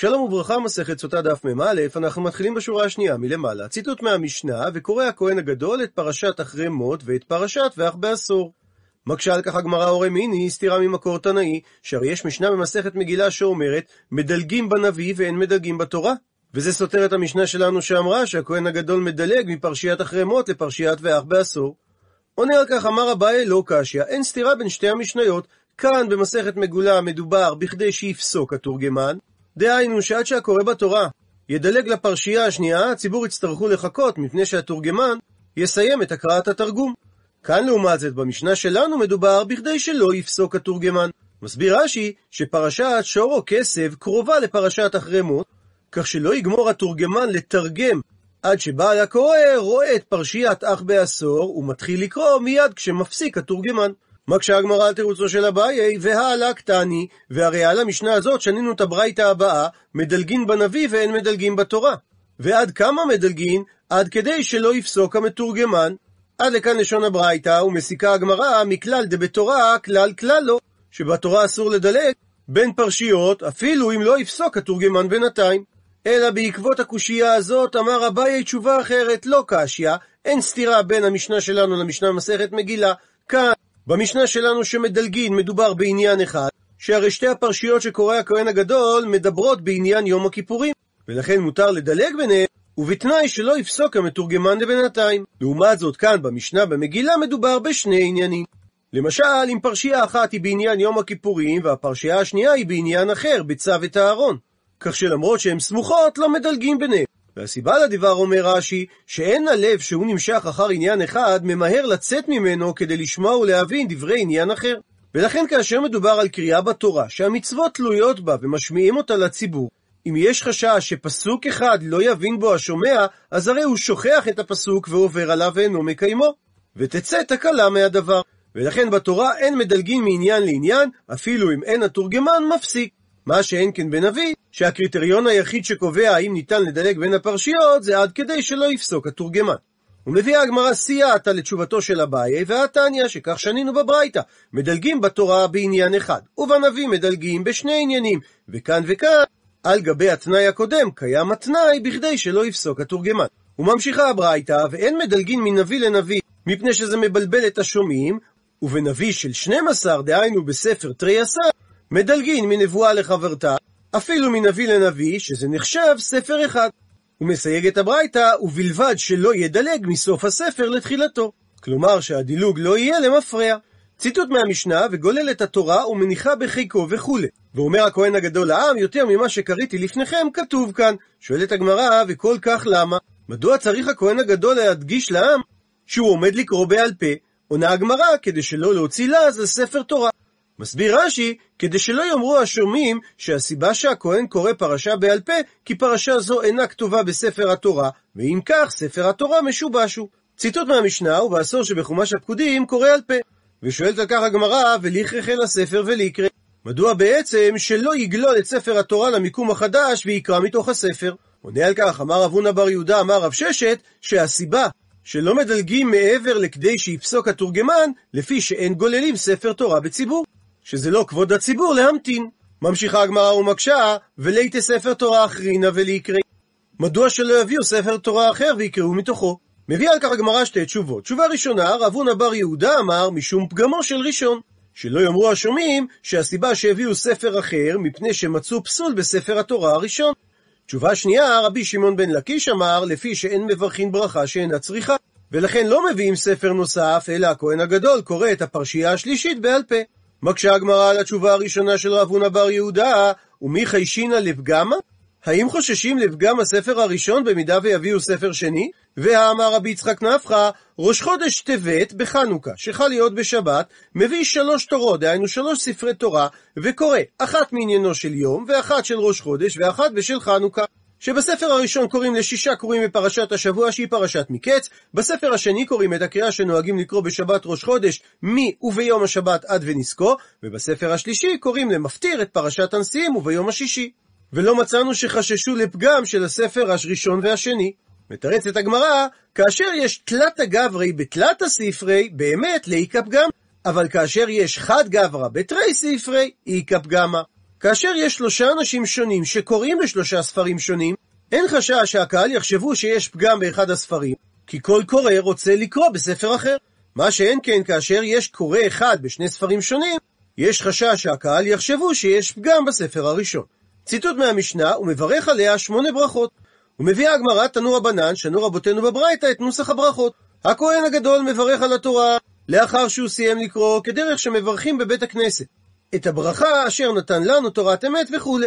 שלום וברכה, מסכת סוטה דף מ"א, אנחנו מתחילים בשורה השנייה מלמעלה. ציטוט מהמשנה, וקורא הכהן הגדול את פרשת אחרי מות ואת פרשת ואח בעשור. מקשה על כך הגמרא אורי מיני, סתירה ממקור תנאי, שהרי יש משנה במסכת מגילה שאומרת, מדלגים בנביא ואין מדלגים בתורה. וזה סותר את המשנה שלנו שאמרה שהכהן הגדול מדלג מפרשיית אחרי מות לפרשיית ואח בעשור. עונה על כך אמר אביי לא קשיא, אין סתירה בין שתי המשניות. כאן במסכת מגולה מדובר בכדי שיפסוק התורגמן, דהיינו שעד שהקורא בתורה ידלג לפרשייה השנייה, הציבור יצטרכו לחכות מפני שהתורגמן יסיים את הקראת התרגום. כאן לעומת זאת במשנה שלנו מדובר בכדי שלא יפסוק התורגמן. מסביר רש"י שפרשת שורו כסב קרובה לפרשת אחרי מות, כך שלא יגמור התורגמן לתרגם עד שבעל הקורא רואה את פרשיית אח בעשור ומתחיל לקרוא מיד כשמפסיק התורגמן. מקשה הגמרא על תירוצו של אביי, והעלה קטני, והרי על המשנה הזאת שנינו את הברייתא הבאה, מדלגין בנביא ואין מדלגין בתורה. ועד כמה מדלגין? עד כדי שלא יפסוק המתורגמן. עד לכאן לשון הברייתא, ומסיקה הגמרא מכלל דבתורה כלל כלל לא, שבתורה אסור לדלג בין פרשיות, אפילו אם לא יפסוק התורגמן בינתיים. אלא בעקבות הקושייה הזאת אמר אביי תשובה אחרת, לא קשיא, אין סתירה בין המשנה שלנו למשנה מסכת מגילה. כאן במשנה שלנו שמדלגין מדובר בעניין אחד, שהרי שתי הפרשיות שקורא הכהן הגדול מדברות בעניין יום הכיפורים, ולכן מותר לדלג ביניהם, ובתנאי שלא יפסוק המתורגמן לבינתיים. לעומת זאת, כאן במשנה במגילה מדובר בשני עניינים. למשל, אם פרשייה אחת היא בעניין יום הכיפורים, והפרשייה השנייה היא בעניין אחר, בצו את הארון. כך שלמרות שהן סמוכות, לא מדלגים ביניהם. והסיבה לדבר אומר רש"י, שאין הלב שהוא נמשך אחר עניין אחד, ממהר לצאת ממנו כדי לשמוע ולהבין דברי עניין אחר. ולכן כאשר מדובר על קריאה בתורה, שהמצוות תלויות בה ומשמיעים אותה לציבור, אם יש חשש שפסוק אחד לא יבין בו השומע, אז הרי הוא שוכח את הפסוק ועובר עליו ואינו מקיימו. ותצא תקלה מהדבר. ולכן בתורה אין מדלגים מעניין לעניין, אפילו אם אין התורגמן מפסיק. מה שאין כן בנביא, שהקריטריון היחיד שקובע האם ניתן לדלג בין הפרשיות, זה עד כדי שלא יפסוק התורגמן. ומביאה הגמרא סייעתא לתשובתו של אביי, והתניא, שכך שנינו בברייתא, מדלגים בתורה בעניין אחד, ובנביא מדלגים בשני עניינים, וכאן וכאן, על גבי התנאי הקודם, קיים התנאי בכדי שלא יפסוק התורגמן. וממשיכה הברייתא, ואין מדלגין מנביא לנביא, מפני שזה מבלבל את השומעים, ובנביא של 12, דהיינו בספר תרי עשר, מדלגין מנבואה לחברתה, אפילו מנביא לנביא, שזה נחשב ספר אחד. הוא מסייג את הברייתא, ובלבד שלא ידלג מסוף הספר לתחילתו. כלומר שהדילוג לא יהיה למפרע. ציטוט מהמשנה, וגולל את התורה ומניחה בחיקו וכולי. ואומר הכהן הגדול לעם, יותר ממה שקראתי לפניכם, כתוב כאן. שואלת הגמרא, וכל כך למה? מדוע צריך הכהן הגדול להדגיש לעם שהוא עומד לקרוא בעל פה? עונה הגמרא, כדי שלא להוציא לעז לספר תורה. מסביר רש"י, כדי שלא יאמרו השומעים שהסיבה שהכהן קורא פרשה בעל פה, כי פרשה זו אינה כתובה בספר התורה, ואם כך, ספר התורה משובש הוא. ציטוט מהמשנה, ובעשור שבחומש הפקודים קורא על פה. ושואלת על כך הגמרא, ולכרך אל הספר וליקרא. מדוע בעצם שלא יגלול את ספר התורה למיקום החדש ויקרא מתוך הספר? עונה על כך, אמר רב הונא בר יהודה, אמר רב ששת, שהסיבה שלא מדלגים מעבר לכדי שיפסוק התורגמן, לפי שאין גוללים ספר תורה בציבור. שזה לא כבוד הציבור להמתין. ממשיכה הגמרא ומקשה, וליתי ספר תורה אחרינה וליקרא. מדוע שלא יביאו ספר תורה אחר ויקראו מתוכו? מביאה על כך הגמרא שתי תשובות. תשובה ראשונה, רב הונא בר יהודה אמר, משום פגמו של ראשון. שלא יאמרו השומעים שהסיבה שהביאו ספר אחר, מפני שמצאו פסול בספר התורה הראשון. תשובה שנייה, רבי שמעון בן לקיש אמר, לפי שאין מברכין ברכה שאינה צריכה. ולכן לא מביאים ספר נוסף, אלא הכהן הגדול קורא את הפרשייה השלישית בעל פה. מקשה הגמרא על התשובה הראשונה של רב הונא בר יהודה, ומי חיישינא לפגמה? האם חוששים לפגם הספר הראשון במידה ויביאו ספר שני? והאמר רבי יצחק נפחא, ראש חודש טבת בחנוכה, שחל להיות בשבת, מביא שלוש תורות, דהיינו שלוש ספרי תורה, וקורא אחת מעניינו של יום, ואחת של ראש חודש, ואחת בשל חנוכה. שבספר הראשון קוראים לשישה קוראים בפרשת השבוע שהיא פרשת מקץ, בספר השני קוראים את הקריאה שנוהגים לקרוא בשבת ראש חודש מי וביום השבת עד ונזקו, ובספר השלישי קוראים למפטיר את פרשת הנשיאים וביום השישי. ולא מצאנו שחששו לפגם של הספר הראשון והשני. מתרצת הגמרא, כאשר יש תלת הגברי בתלת הספרי, באמת לאיכא פגם, אבל כאשר יש חד גברא בתרי ספרי, איכא פגמה. כאשר יש שלושה אנשים שונים שקוראים בשלושה ספרים שונים, אין חשש שהקהל יחשבו שיש פגם באחד הספרים, כי כל קורא רוצה לקרוא בספר אחר. מה שאין כן כאשר יש קורא אחד בשני ספרים שונים, יש חשש שהקהל יחשבו שיש פגם בספר הראשון. ציטוט מהמשנה, הוא מברך עליה שמונה ברכות. ומביאה הגמרא תנו רבנן, שנו רבותינו בברייתא את נוסח הברכות. הכהן הגדול מברך על התורה לאחר שהוא סיים לקרוא, כדרך שמברכים בבית הכנסת. את הברכה אשר נתן לנו תורת אמת וכולי.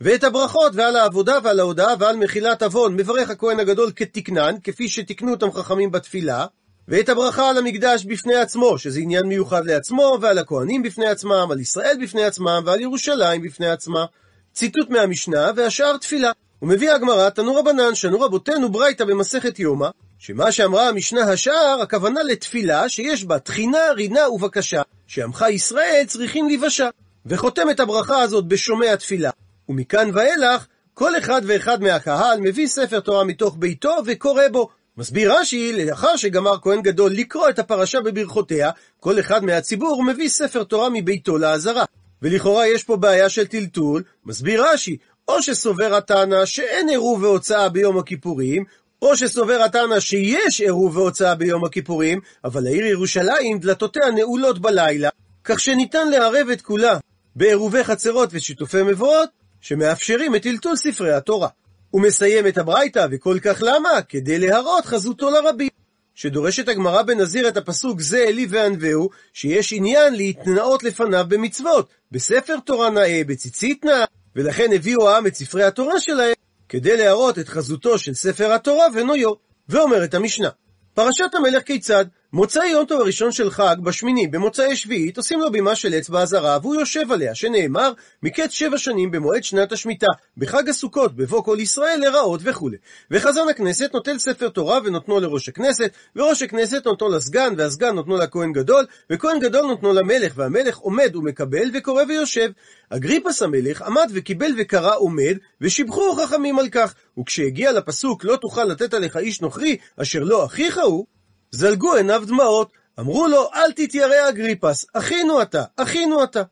ואת הברכות ועל העבודה ועל ההודעה ועל מחילת עוון מברך הכהן הגדול כתקנן, כפי שתיקנו אותם חכמים בתפילה, ואת הברכה על המקדש בפני עצמו, שזה עניין מיוחד לעצמו, ועל הכהנים בפני עצמם, על ישראל בפני עצמם, ועל ירושלים בפני עצמה. ציטוט מהמשנה, והשאר תפילה. ומביא הגמרא, תנו רבנן, שנו רבותינו ברייתא במסכת יומא, שמה שאמרה המשנה השאר, הכוונה לתפילה שיש בה תחינה, רינה ובקשה, שעמך ישראל צריכים לבשה. וחותם את הברכה הזאת בשומע תפילה. ומכאן ואילך, כל אחד ואחד מהקהל מביא ספר תורה מתוך ביתו וקורא בו. מסביר רש"י, לאחר שגמר כהן גדול לקרוא את הפרשה בברכותיה, כל אחד מהציבור מביא ספר תורה מביתו לעזרה. ולכאורה יש פה בעיה של טלטול, מסביר רש"י, או שסובר התנא שאין עירוב והוצאה ביום הכיפורים, או שסובר התנא שיש עירוב והוצאה ביום הכיפורים, אבל העיר ירושלים דלתותיה נעולות בלילה, כך שניתן לערב את כולה בעירובי חצרות ושיתופי מבואות, שמאפשרים את טלטול ספרי התורה. הוא מסיים את הברייתא, וכל כך למה? כדי להראות חזותו לרבים. שדורשת הגמרא בנזיר את הפסוק זה אלי וענווהו, שיש עניין להתנאות לפניו במצוות, בספר תורה נאה, בציצית נאה, ולכן הביאו העם את ספרי התורה שלהם, כדי להראות את חזותו של ספר התורה ונויו. ואומרת המשנה, פרשת המלך כיצד? מוצאי יום טוב הראשון של חג, בשמיני, במוצאי שביעית, עושים לו בימה של אצבע הזרה, והוא יושב עליה, שנאמר, מקץ שבע שנים במועד שנת השמיטה, בחג הסוכות, בבוא כל ישראל, לרעות וכו'. וחזן הכנסת נוטל ספר תורה ונותנו לראש הכנסת, וראש הכנסת נותנו לסגן, והסגן נותנו לכהן גדול, וכהן גדול נותנו למלך, והמלך עומד ומקבל, וקורא ויושב. אגריפס המלך עמד וקיבל וקרא עומד, ושיבחו חכמים על כך. וכשהגיע לפסוק לא תוכל לתת עליך איש נוכרי, אשר לא אחיך הוא, זלגו עיניו דמעות, אמרו לו, אל תתיירא אגריפס, אחינו אתה, אחינו אתה.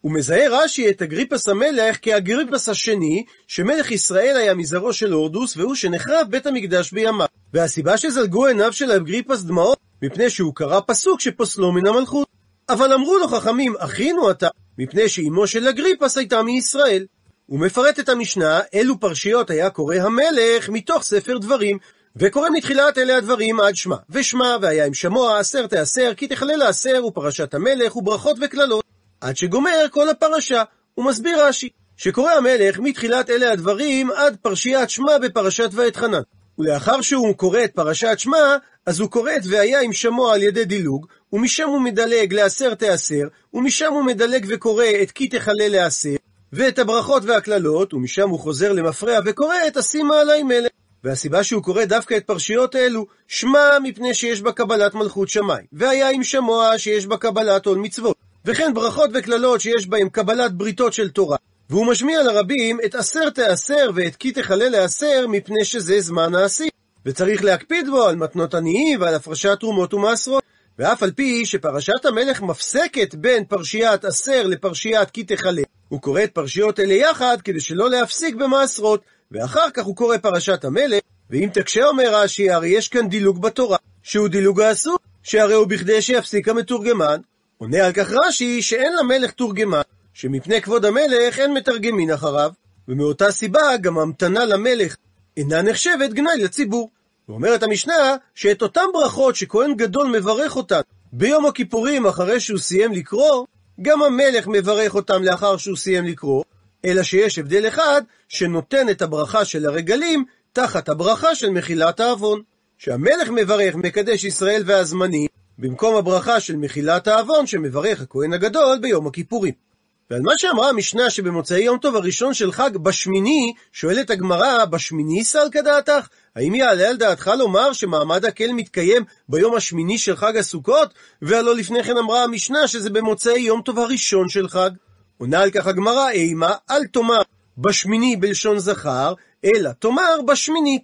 הוא מזהה רש"י את אגריפס המלך כאגריפס השני, שמלך ישראל היה מזרעו של הורדוס, והוא שנחרב בית המקדש בימיו. והסיבה שזלגו עיניו של אגריפס דמעות, מפני שהוא קרא פסוק שפוסלו מן המלכות. אבל אמרו לו חכמים, אחינו אתה, מפני שאימו של אגריפס הייתה מישראל. הוא מפרט את המשנה, אילו פרשיות היה קורא המלך מתוך ספר דברים, וקורא מתחילת אלה הדברים עד שמע. ושמע, והיה עם שמוע, עשר תעשר, כי תכלה לעשר, ופרשת המלך, וברכות וקללות. עד שגומר כל הפרשה. הוא מסביר רש"י, שקורא המלך מתחילת אלה הדברים עד פרשיית שמע בפרשת ואתחנן. ולאחר שהוא קורא את פרשת שמע, אז הוא קורא את והיה עם שמוע על ידי דילוג, ומשם הוא מדלג לעשר תעשר, ומשם הוא מדלג וקורא את כי תכלה לעשר, ואת הברכות והקללות, ומשם הוא חוזר למפרע וקורא את אשימה עלי מלך. והסיבה שהוא קורא דווקא את פרשיות אלו, שמע מפני שיש בה קבלת מלכות שמיים, והיה עם שמוע שיש בה קבלת עול מצוות, וכן ברכות וקללות שיש בהם קבלת בריתות של תורה. והוא משמיע לרבים את עשר תעשר ואת כי תכלה לעשר מפני שזה זמן העשי. וצריך להקפיד בו על מתנות עניים ועל הפרשת תרומות ומעשרות. ואף על פי שפרשת המלך מפסקת בין פרשיית עשר לפרשיית כי תכלה, הוא קורא את פרשיות אלה יחד כדי שלא להפסיק במעשרות, ואחר כך הוא קורא פרשת המלך, ואם תקשה אומר רש"י, הרי יש כאן דילוג בתורה, שהוא דילוג האסור, שהרי הוא בכדי שיפסיק המתורגמן. עונה על כך רש"י שאין למלך תורגמן, שמפני כבוד המלך אין מתרגמין אחריו, ומאותה סיבה גם המתנה למלך אינה נחשבת גנאי לציבור. ואומרת המשנה שאת אותן ברכות שכהן גדול מברך אותן ביום הכיפורים אחרי שהוא סיים לקרוא, גם המלך מברך אותם לאחר שהוא סיים לקרוא, אלא שיש הבדל אחד, שנותן את הברכה של הרגלים תחת הברכה של מחילת העוון. שהמלך מברך מקדש ישראל והזמנים, במקום הברכה של מחילת העוון שמברך הכהן הגדול ביום הכיפורים. ועל מה שאמרה המשנה שבמוצאי יום טוב הראשון של חג בשמיני, שואלת הגמרא, בשמיני סלקא דעתך? האם יעלה על דעתך לומר שמעמד הקל מתקיים ביום השמיני של חג הסוכות? והלא לפני כן אמרה המשנה שזה במוצאי יום טוב הראשון של חג. עונה על כך הגמרא, אימה, אל תאמר בשמיני בלשון זכר, אלא תאמר בשמינית.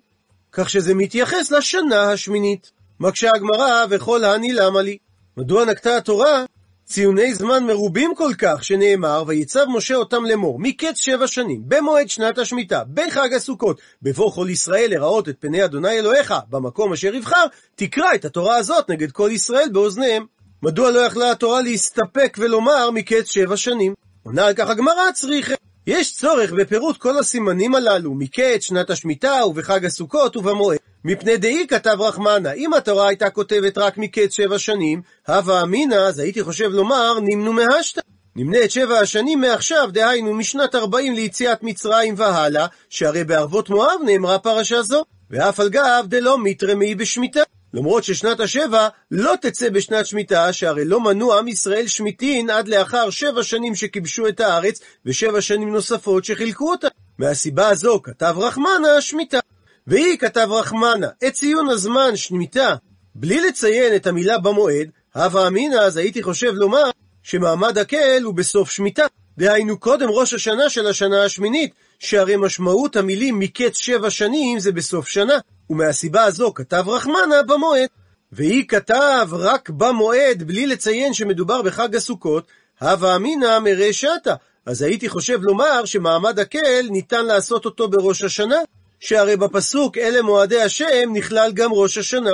כך שזה מתייחס לשנה השמינית. מקשה הגמרא, וכל הני למה לי? מדוע נקטה התורה ציוני זמן מרובים כל כך, שנאמר, ויצב משה אותם לאמור, מקץ שבע שנים, במועד שנת השמיטה, בחג הסוכות, בבוא כל ישראל לראות את פני אדוני אלוהיך, במקום אשר יבחר, תקרא את התורה הזאת נגד כל ישראל באוזניהם. מדוע לא יכלה התורה להסתפק ולומר מקץ שבע שנים? עונה על כך הגמרא צריכה. יש צורך בפירוט כל הסימנים הללו, מקץ שנת השמיטה ובחג הסוכות ובמועד. מפני דאי כתב רחמנה, אם התורה הייתה כותבת רק מקץ שבע שנים, הווה אמינא, אז הייתי חושב לומר, נמנו מהשתא. נמנה את שבע השנים מעכשיו, דהיינו משנת ארבעים ליציאת מצרים והלאה, שהרי בערבות מואב נאמרה פרשה זו, ואף על גב דלא מתרמי בשמיטה. למרות ששנת השבע לא תצא בשנת שמיטה, שהרי לא מנוע עם ישראל שמיטין עד לאחר שבע שנים שכיבשו את הארץ, ושבע שנים נוספות שחילקו אותה. מהסיבה הזו כתב רחמנה שמיטה. והיא כתב רחמנה את ציון הזמן שמיטה, בלי לציין את המילה במועד, הווה אמינא, אז הייתי חושב לומר שמעמד הקהל הוא בסוף שמיטה. דהיינו קודם ראש השנה של השנה השמינית, שהרי משמעות המילים מקץ שבע שנים זה בסוף שנה, ומהסיבה הזו כתב רחמנה במועד. והיא כתב רק במועד, בלי לציין שמדובר בחג הסוכות, הווה אמינא מרשתא. אז הייתי חושב לומר שמעמד הקהל ניתן לעשות אותו בראש השנה, שהרי בפסוק אלה מועדי השם נכלל גם ראש השנה,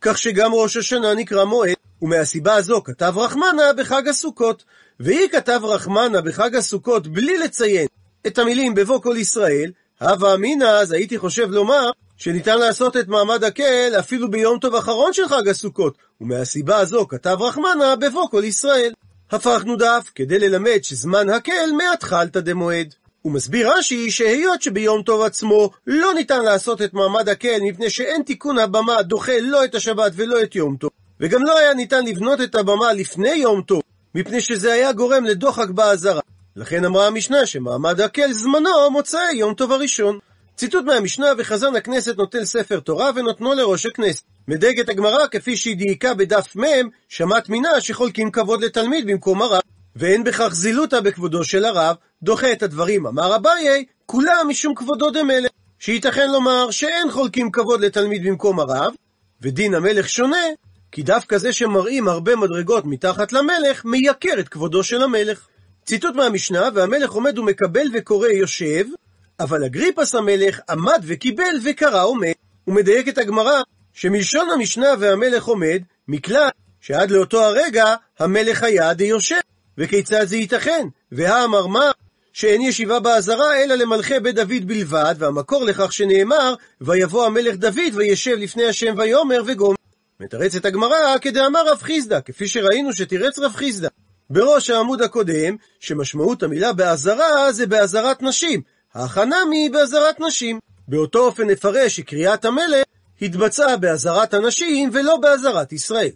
כך שגם ראש השנה נקרא מועד, ומהסיבה הזו כתב רחמנה בחג הסוכות. והיא כתב רחמנה בחג הסוכות בלי לציין את המילים בבוא כל ישראל, הווה אמינא, אז הייתי חושב לומר שניתן לעשות את מעמד הקהל אפילו ביום טוב אחרון של חג הסוכות, ומהסיבה הזו כתב רחמנה בבוא כל ישראל. הפכנו דף כדי ללמד שזמן הקהל מהתחלתא דמועד. הוא מסביר רש"י שהיות שביום טוב עצמו לא ניתן לעשות את מעמד הקהל מפני שאין תיקון הבמה דוחה לא את השבת ולא את יום טוב, וגם לא היה ניתן לבנות את הבמה לפני יום טוב, מפני שזה היה גורם לדוחק באזהרה. לכן אמרה המשנה שמעמד הקהל זמנו מוצאי יום טוב הראשון. ציטוט מהמשנה וחזן הכנסת נוטל ספר תורה ונותנו לראש הכנסת. מדגת הגמרא כפי שהיא דייקה בדף מ', שמעת מינה שחולקים כבוד לתלמיד במקום הרב. ואין בכך זילותא בכבודו של הרב, דוחה את הדברים, אמר אביי, כולם משום כבודו דמלך, שייתכן לומר שאין חולקים כבוד לתלמיד במקום הרב, ודין המלך שונה, כי דווקא זה שמראים הרבה מדרגות מתחת למלך, מייקר את כבודו של המלך. ציטוט מהמשנה, והמלך עומד ומקבל וקורא יושב, אבל אגריפס המלך עמד וקיבל וקרא עומד. הוא מדייק את הגמרא, שמלשון המשנה והמלך עומד, מכלל שעד לאותו הרגע המלך היה דיושב. וכיצד זה ייתכן? והאמר מה? שאין ישיבה באזהרה אלא למלכי בית דוד בלבד, והמקור לכך שנאמר, ויבוא המלך דוד וישב לפני השם ויאמר וגומר. מתרצת הגמרא כדאמר רב חיסדא, כפי שראינו שתירץ רב חיסדא. בראש העמוד הקודם, שמשמעות המילה באזהרה זה באזהרת נשים, החנמי באזהרת נשים. באותו אופן נפרש שקריאת המלך התבצעה באזהרת הנשים ולא באזהרת ישראל.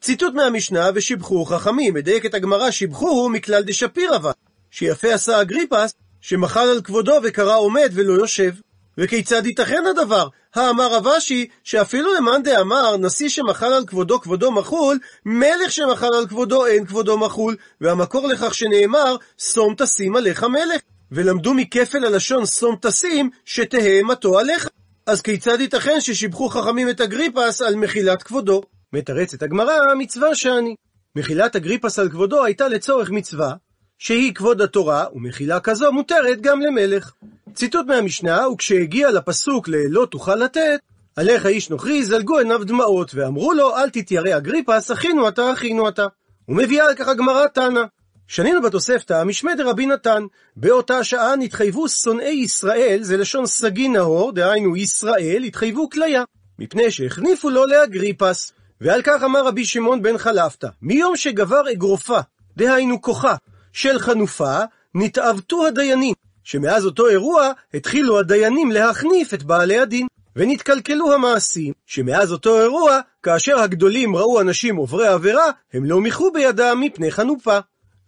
ציטוט מהמשנה ושיבחו חכמים, מדייק את הגמרא שיבחו מכלל דשפיר אבל, שיפה עשה אגריפס, שמחל על כבודו וקרא עומד ולא יושב. וכיצד ייתכן הדבר? האמר רב אשי, שאפילו למאן דאמר, נשיא שמחל על כבודו כבודו מחול, מלך שמחל על כבודו אין כבודו מחול, והמקור לכך שנאמר, שום תשים עליך מלך. ולמדו מכפל הלשון שום תשים, שתהא מטו עליך. אז כיצד ייתכן ששיבחו חכמים את אגריפס על מחילת כבודו? מתרצת הגמרא, מצווה שאני. מחילת אגריפס על כבודו הייתה לצורך מצווה, שהיא כבוד התורה, ומחילה כזו מותרת גם למלך. ציטוט מהמשנה, וכשהגיע לפסוק ל"לא תוכל לתת", עליך איש נוכרי זלגו עיניו דמעות, ואמרו לו, אל תתיירא אגריפס, אחינו אתה, אחינו אתה. ומביאה על כך הגמרא תנא. שנינו בתוספתא, משמי דרבי נתן, באותה שעה נתחייבו שונאי ישראל, זה לשון סגי נאור, דהיינו ישראל, התחייבו כליה, מפני שהחניפו לו לאגריפס. ועל כך אמר רבי שמעון בן חלפתא, מיום שגבר אגרופה, דהיינו כוחה, של חנופה, נתעוותו הדיינים, שמאז אותו אירוע התחילו הדיינים להחניף את בעלי הדין. ונתקלקלו המעשים, שמאז אותו אירוע, כאשר הגדולים ראו אנשים עוברי עבירה, הם לא מיחו בידם מפני חנופה.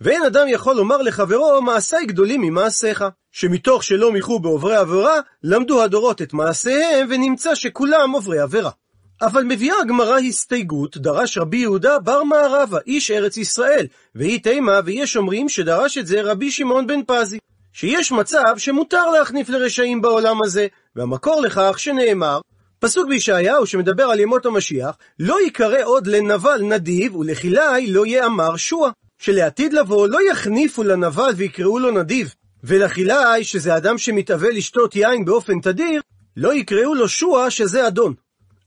ואין אדם יכול לומר לחברו, מעשיי גדולים ממעשיך. שמתוך שלא מיחו בעוברי עבירה, למדו הדורות את מעשיהם, ונמצא שכולם עוברי עבירה. אבל מביאה הגמרא הסתייגות, דרש רבי יהודה בר מערבה, איש ארץ ישראל, והיא תימה, ויש אומרים שדרש את זה רבי שמעון בן פזי. שיש מצב שמותר להחניף לרשעים בעולם הזה, והמקור לכך שנאמר, פסוק בישעיהו שמדבר על ימות המשיח, לא ייקרא עוד לנבל נדיב ולכלאי לא יאמר שוע. שלעתיד לבוא לא יחניפו לנבל ויקראו לו נדיב, ולחילאי, שזה אדם שמתאווה לשתות יין באופן תדיר, לא יקראו לו שועה שזה אדון.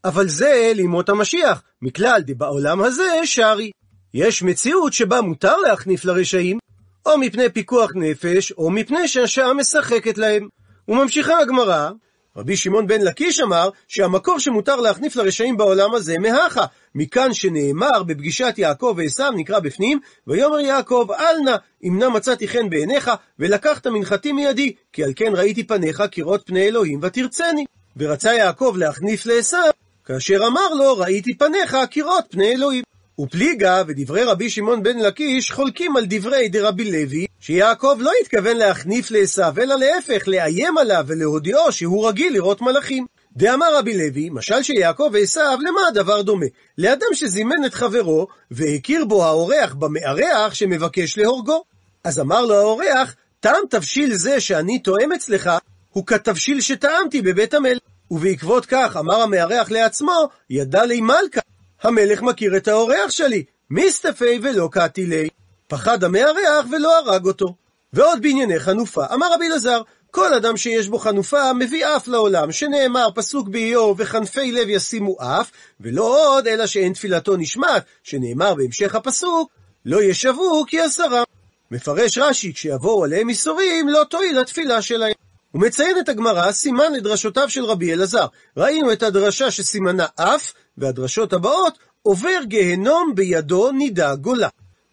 אבל זה לימות המשיח, מכלל דבעולם הזה שרי. יש מציאות שבה מותר להחניף לרשעים, או מפני פיקוח נפש, או מפני שהשעה משחקת להם. וממשיכה הגמרא, רבי שמעון בן לקיש אמר שהמקור שמותר להחניף לרשעים בעולם הזה מהכה, מכאן שנאמר בפגישת יעקב ועשו נקרא בפנים, ויאמר יעקב אל נא אם נא מצאתי חן בעיניך ולקחת מנחתי מידי, כי על כן ראיתי פניך כראות פני אלוהים ותרצני. ורצה יעקב להחניף לעשו, כאשר אמר לו ראיתי פניך כראות פני אלוהים. ופליגה ודברי רבי שמעון בן לקיש חולקים על דברי דרבי לוי, שיעקב לא התכוון להחניף לעשו, אלא להפך, לאיים עליו ולהודיעו שהוא רגיל לראות מלאכים. דאמר רבי לוי, משל שיעקב ועשו, למה הדבר דומה? לאדם שזימן את חברו, והכיר בו האורח במארח שמבקש להורגו. אז אמר לו האורח, טעם תבשיל זה שאני תואם אצלך, הוא כתבשיל שטעמתי בבית המלך. ובעקבות כך אמר המארח לעצמו, ידע לי מלכה, המלך מכיר את האורח שלי, מסתפי ולא קטילי. פחד המארח ולא הרג אותו. ועוד בענייני חנופה, אמר רבי אלעזר, כל אדם שיש בו חנופה מביא אף לעולם, שנאמר פסוק באיוב וחנפי לב ישימו אף, ולא עוד אלא שאין תפילתו נשמעת, שנאמר בהמשך הפסוק, לא ישבו כי עשרה. מפרש רש"י, כשיבואו עליהם ייסורים, לא תועיל התפילה שלהם. ומציינת הגמרא סימן לדרשותיו של רבי אלעזר. ראינו את הדרשה שסימנה אף, והדרשות הבאות, עובר גהנום בידו נידה גולה.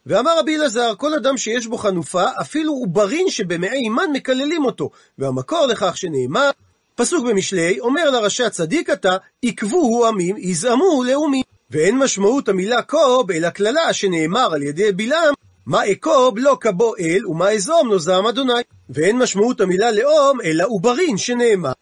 ואמר רבי אלעזר, כל אדם שיש בו חנופה, אפילו עוברין שבמעי אימן מקללים אותו. והמקור לכך שנאמר, פסוק במשלי, אומר לרשע צדיק אתה, עקבוהו עמים, יזעמו לאומים. ואין משמעות המילה קוב, אלא קללה שנאמר על ידי בלעם, מה אקוב לא כבו אל, ומה אזום נוזם אדוני. ואין משמעות המילה לאום, אלא עוברין שנאמר.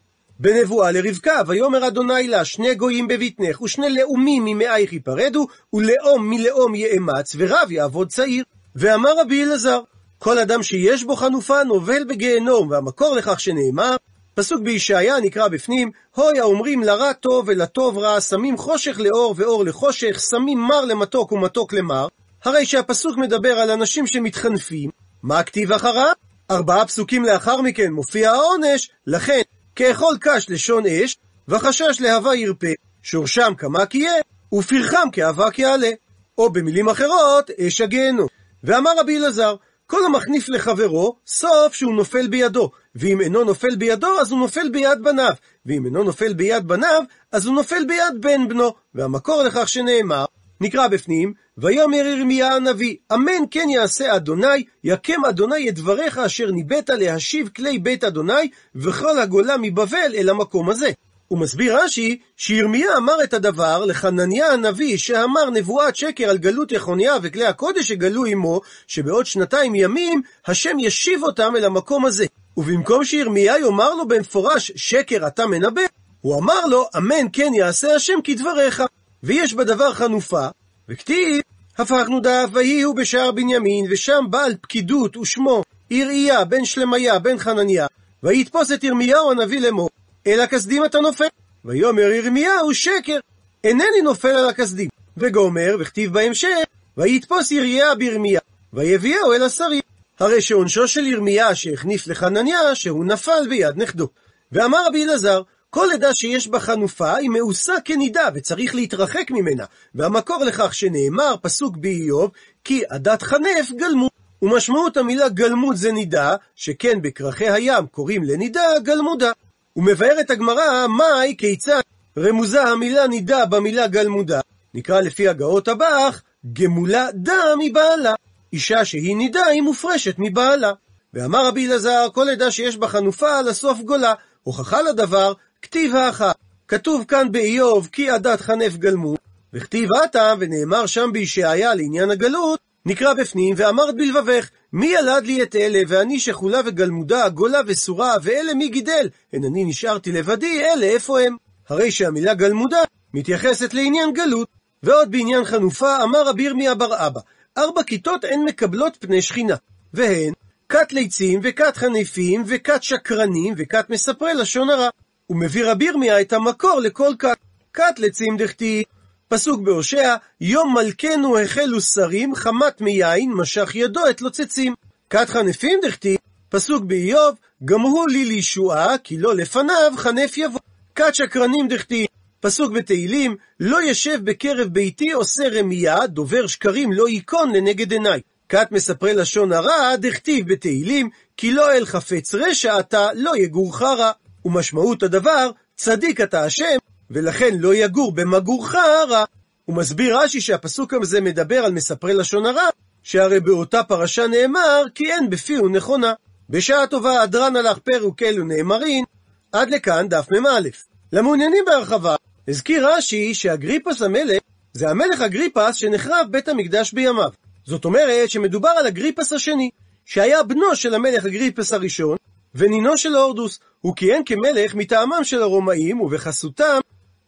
בנבואה לרבקה, ויאמר אדוני לה, שני גויים בבטנך, ושני לאומים ממאייך ייפרדו, ולאום מלאום יאמץ, ורב יעבוד צעיר. ואמר רבי אלעזר, כל אדם שיש בו חנופה נובל בגיהנום, והמקור לכך שנאמר, פסוק בישעיה נקרא בפנים, הוי האומרים לרע טוב ולטוב רע, שמים חושך לאור ואור לחושך, שמים מר למתוק ומתוק למר, הרי שהפסוק מדבר על אנשים שמתחנפים, מה כתיב אחריו? ארבעה פסוקים לאחר מכן מופיע העונש, לכן כאכול קש לשון אש, וחשש להבה ירפה, שורשם כמק יהיה, ופרחם כאבק יעלה. או במילים אחרות, אש הגיהנום. ואמר רבי אלעזר, כל המחניף לחברו, סוף שהוא נופל בידו, ואם אינו נופל בידו, אז הוא נופל ביד בניו, ואם אינו נופל ביד בניו, אז הוא נופל ביד בן בנו, והמקור לכך שנאמר, נקרא בפנים, ויאמר ירמיה הנביא, אמן כן יעשה אדוני, יקם אדוני את דבריך אשר ניבאת להשיב כלי בית אדוני, וכל הגולה מבבל אל המקום הזה. הוא מסביר רש"י, שירמיה אמר את הדבר לחנניה הנביא, שאמר נבואת שקר על גלות יחוניה וכלי הקודש שגלו עמו, שבעוד שנתיים ימים, השם ישיב אותם אל המקום הזה. ובמקום שירמיה יאמר לו במפורש, שקר אתה מנבא, הוא אמר לו, אמן כן יעשה השם כדבריך. ויש בדבר חנופה, וכתיב, הפכנו דף, ויהי הוא בשער בנימין, ושם בעל פקידות ושמו יראיה בן שלמיה בן חנניה, ויתפוס את ירמיהו הנביא לאמור, אל הכסדים אתה נופל. ויאמר ירמיהו שקר, אינני נופל על הכסדים. וגומר, וכתיב בהמשך, ויתפוס יריה בירמיה, ויביאהו אל השרים. הרי שעונשו של ירמיה שהחניף לחנניה, שהוא נפל ביד נכדו. ואמר רבי אלעזר, כל עדה שיש בה חנופה היא מאוסה כנידה וצריך להתרחק ממנה, והמקור לכך שנאמר, פסוק באיוב, כי עדת חנף גלמות. ומשמעות המילה גלמות זה נידה, שכן בכרכי הים קוראים לנידה גלמודה. ומבארת הגמרא, מהי כיצד רמוזה המילה נידה במילה גלמודה. נקרא לפי הגאות הבח, גמולה דם מבעלה. אישה שהיא נידה היא מופרשת מבעלה. ואמר רבי אלעזר, כל עדה שיש בה חנופה, לסוף גולה. הוכחה לדבר, כתיב האחר. כתוב כאן באיוב כי עדת חנף גלמות, וכתיב עתה, ונאמר שם בישעיה לעניין הגלות, נקרא בפנים, ואמרת בלבבך, מי ילד לי את אלה, ואני שכולה וגלמודה, גולה וסורה, ואלה מי גידל? הן אני נשארתי לבדי, אלה איפה הם? הרי שהמילה גלמודה מתייחסת לעניין גלות. ועוד בעניין חנופה, אמר רבי ירמיה בר אבא, ארבע כיתות הן מקבלות פני שכינה, והן כת ליצים, וכת חניפים, וכת שקרנים, וכת מספרי לשון הרע. הוא מביא רבי ירמיה את המקור לכל כת. כת לצים דכתיב, פסוק בהושע, יום מלכנו החלו שרים, חמת מיין, משך ידו את לוצצים. כת חנפים דכתיב, פסוק באיוב, גמרו לי לישועה, כי לא לפניו חנף יבוא. כת שקרנים דכתיב, פסוק בתהילים, לא ישב בקרב ביתי עושה רמייה, דובר שקרים לא ייכון לנגד עיניי. כת מספרי לשון הרע, דכתיב בתהילים, כי לא אל חפץ רשע אתה, לא יגורך רע. ומשמעות הדבר, צדיק אתה השם, ולכן לא יגור במגורך רע. הוא מסביר רש"י שהפסוק הזה מדבר על מספרי לשון הרע, שהרי באותה פרשה נאמר, כי אין בפיהו נכונה. בשעה טובה הדרן הלך פרוק אלו נאמרין, עד לכאן דף מ"א. למעוניינים בהרחבה, הזכיר רש"י שאגריפס המלך זה המלך אגריפס שנחרב בית המקדש בימיו. זאת אומרת שמדובר על אגריפס השני, שהיה בנו של המלך אגריפס הראשון, ונינו של הורדוס. הוא כיהן כמלך מטעמם של הרומאים, ובחסותם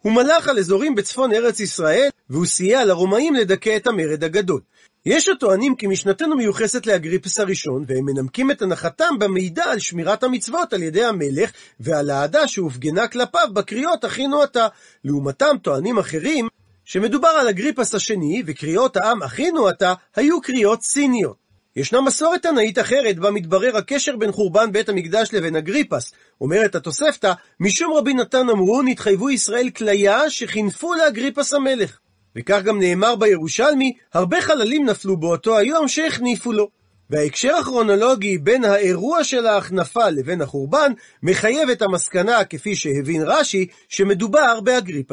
הוא מלך על אזורים בצפון ארץ ישראל, והוא סייע לרומאים לדכא את המרד הגדול. יש הטוענים כי משנתנו מיוחסת לאגריפס הראשון, והם מנמקים את הנחתם במידע על שמירת המצוות על ידי המלך, ועל האהדה שהופגנה כלפיו בקריאות אחינו אתה. לעומתם טוענים אחרים, שמדובר על אגריפס השני, וקריאות העם אחינו אתה, היו קריאות סיניות. ישנה מסורת תנאית אחרת בה מתברר הקשר בין חורבן בית המקדש לבין אגריפס. אומרת התוספתא, משום רבי נתן אמרו, נתחייבו ישראל כליה שחינפו לאגריפס המלך. וכך גם נאמר בירושלמי, הרבה חללים נפלו באותו היום שהחניפו לו. וההקשר הכרונולוגי בין האירוע של ההחנפה לבין החורבן, מחייב את המסקנה, כפי שהבין רש"י, שמדובר באגריפס